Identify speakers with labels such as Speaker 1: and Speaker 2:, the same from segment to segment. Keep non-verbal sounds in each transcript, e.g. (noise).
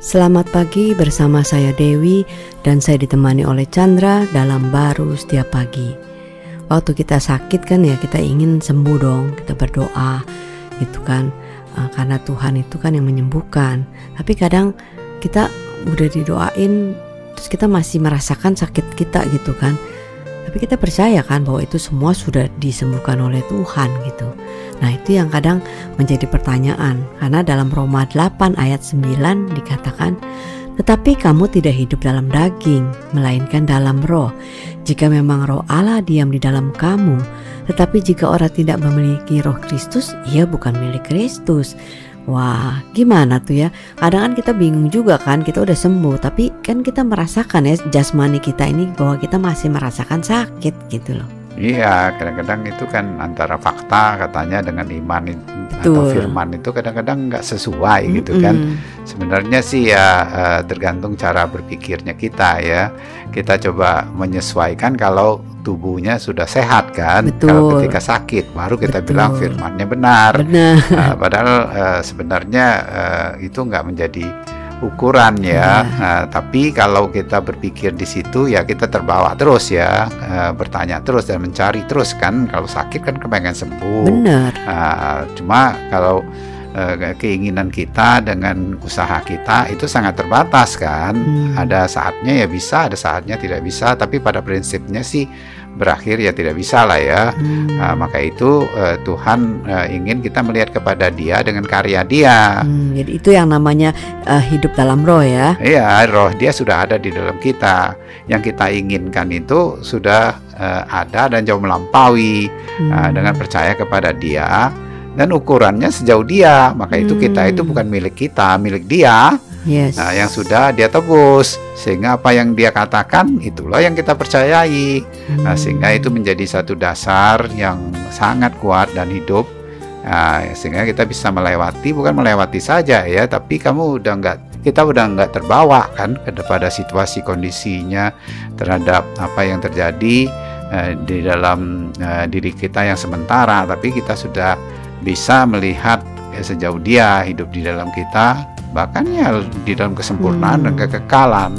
Speaker 1: Selamat pagi bersama saya Dewi dan saya ditemani oleh Chandra dalam baru setiap pagi. Waktu kita sakit kan ya kita ingin sembuh dong, kita berdoa gitu kan. Uh, karena Tuhan itu kan yang menyembuhkan. Tapi kadang kita udah didoain terus kita masih merasakan sakit kita gitu kan. Tapi kita percaya kan bahwa itu semua sudah disembuhkan oleh Tuhan gitu. Nah itu yang kadang menjadi pertanyaan Karena dalam Roma 8 ayat 9 dikatakan Tetapi kamu tidak hidup dalam daging Melainkan dalam roh Jika memang roh Allah diam di dalam kamu Tetapi jika orang tidak memiliki roh Kristus Ia bukan milik Kristus Wah, gimana tuh ya? Kadang kan kita bingung juga kan, kita udah sembuh, tapi kan kita merasakan ya jasmani kita ini bahwa kita masih merasakan sakit gitu loh.
Speaker 2: Iya, kadang-kadang itu kan antara fakta katanya dengan iman itu, atau firman itu kadang-kadang nggak sesuai mm -hmm. gitu kan. Sebenarnya sih ya uh, tergantung cara berpikirnya kita ya. Kita coba menyesuaikan kalau tubuhnya sudah sehat kan. Betul. Kalau ketika sakit baru kita Betul. bilang firmannya benar. Benar. Uh, padahal uh, sebenarnya uh, itu nggak menjadi ukuran ya. Nah, tapi kalau kita berpikir di situ ya kita terbawa terus ya, uh, bertanya terus dan mencari terus kan. Kalau sakit kan kepengen sembuh. Benar. Uh, cuma kalau uh, keinginan kita dengan usaha kita itu sangat terbatas kan. Hmm. Ada saatnya ya bisa, ada saatnya tidak bisa. Tapi pada prinsipnya sih berakhir ya tidak bisa lah ya. Hmm. Uh, maka itu uh, Tuhan uh, ingin kita melihat kepada Dia dengan karya Dia.
Speaker 1: Hmm, jadi itu yang namanya uh, hidup dalam roh ya.
Speaker 2: Iya, roh Dia sudah ada di dalam kita. Yang kita inginkan itu sudah uh, ada dan jauh melampaui hmm. uh, dengan percaya kepada Dia dan ukurannya sejauh Dia. Maka itu kita itu hmm. bukan milik kita, milik Dia. Yes. Nah, yang sudah dia tebus sehingga apa yang dia katakan itulah yang kita percayai. Hmm. Nah, sehingga itu menjadi satu dasar yang sangat kuat dan hidup. Nah, sehingga kita bisa melewati bukan melewati saja ya, tapi kamu udah nggak kita udah nggak terbawa kan kepada situasi kondisinya terhadap apa yang terjadi uh, di dalam uh, diri kita yang sementara, tapi kita sudah bisa melihat ya, sejauh dia hidup di dalam kita bahkan ya di dalam kesempurnaan hmm. dan kekekalan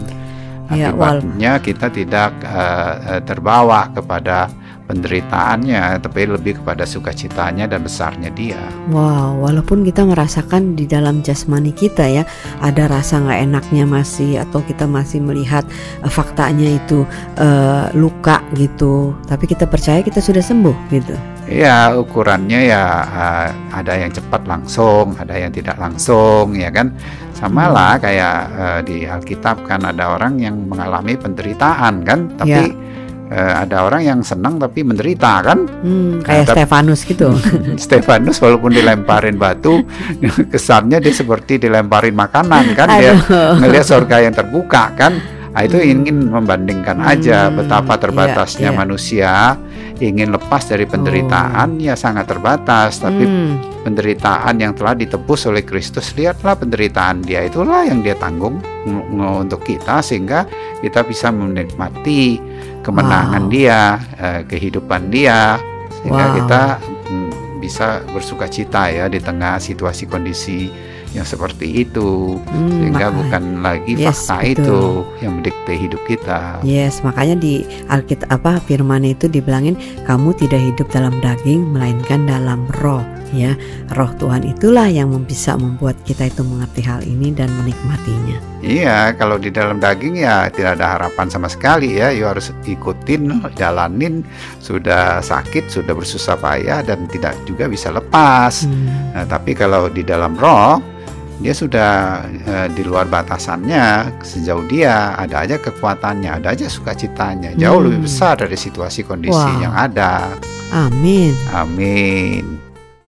Speaker 2: ya, akibatnya kita tidak uh, terbawa kepada penderitaannya, tapi lebih kepada sukacitanya dan besarnya dia.
Speaker 1: Wow, walaupun kita merasakan di dalam jasmani kita ya ada rasa nggak enaknya masih atau kita masih melihat uh, faktanya itu uh, luka gitu, tapi kita percaya kita sudah sembuh gitu.
Speaker 2: Ya ukurannya ya uh, ada yang cepat langsung, ada yang tidak langsung, ya kan. Sama hmm. lah kayak uh, di Alkitab kan ada orang yang mengalami penderitaan kan, tapi ya. uh, ada orang yang senang tapi menderita kan?
Speaker 1: Hmm, kayak nah, Stefanus gitu. (laughs)
Speaker 2: Stefanus walaupun dilemparin batu (laughs) kesannya dia seperti dilemparin makanan kan dia ngelihat surga yang terbuka kan nah, itu hmm. ingin membandingkan hmm, aja betapa iya, terbatasnya yeah, yeah. manusia ingin lepas dari penderitaan oh. ya sangat terbatas tapi hmm. penderitaan yang telah ditebus oleh Kristus lihatlah penderitaan dia itulah yang dia tanggung untuk kita sehingga kita bisa menikmati kemenangan wow. dia, uh, kehidupan dia, sehingga wow. kita mm, bisa bersuka cita ya di tengah situasi kondisi yang seperti itu hmm, sehingga makanya. bukan lagi yes, fakta betul. itu yang mendikte hidup kita.
Speaker 1: Yes, makanya di Alkitab apa firman itu dibilangin kamu tidak hidup dalam daging melainkan dalam roh ya. Roh Tuhan itulah yang bisa membuat kita itu mengerti hal ini dan menikmatinya.
Speaker 2: Iya, kalau di dalam daging ya tidak ada harapan sama sekali ya. You harus ikutin, jalanin. Sudah sakit, sudah bersusah payah dan tidak juga bisa lepas. Hmm. Nah, tapi kalau di dalam roh dia sudah uh, di luar batasannya sejauh dia ada aja kekuatannya ada aja sukacitanya jauh hmm. lebih besar dari situasi kondisi wow. yang ada
Speaker 1: amin
Speaker 2: amin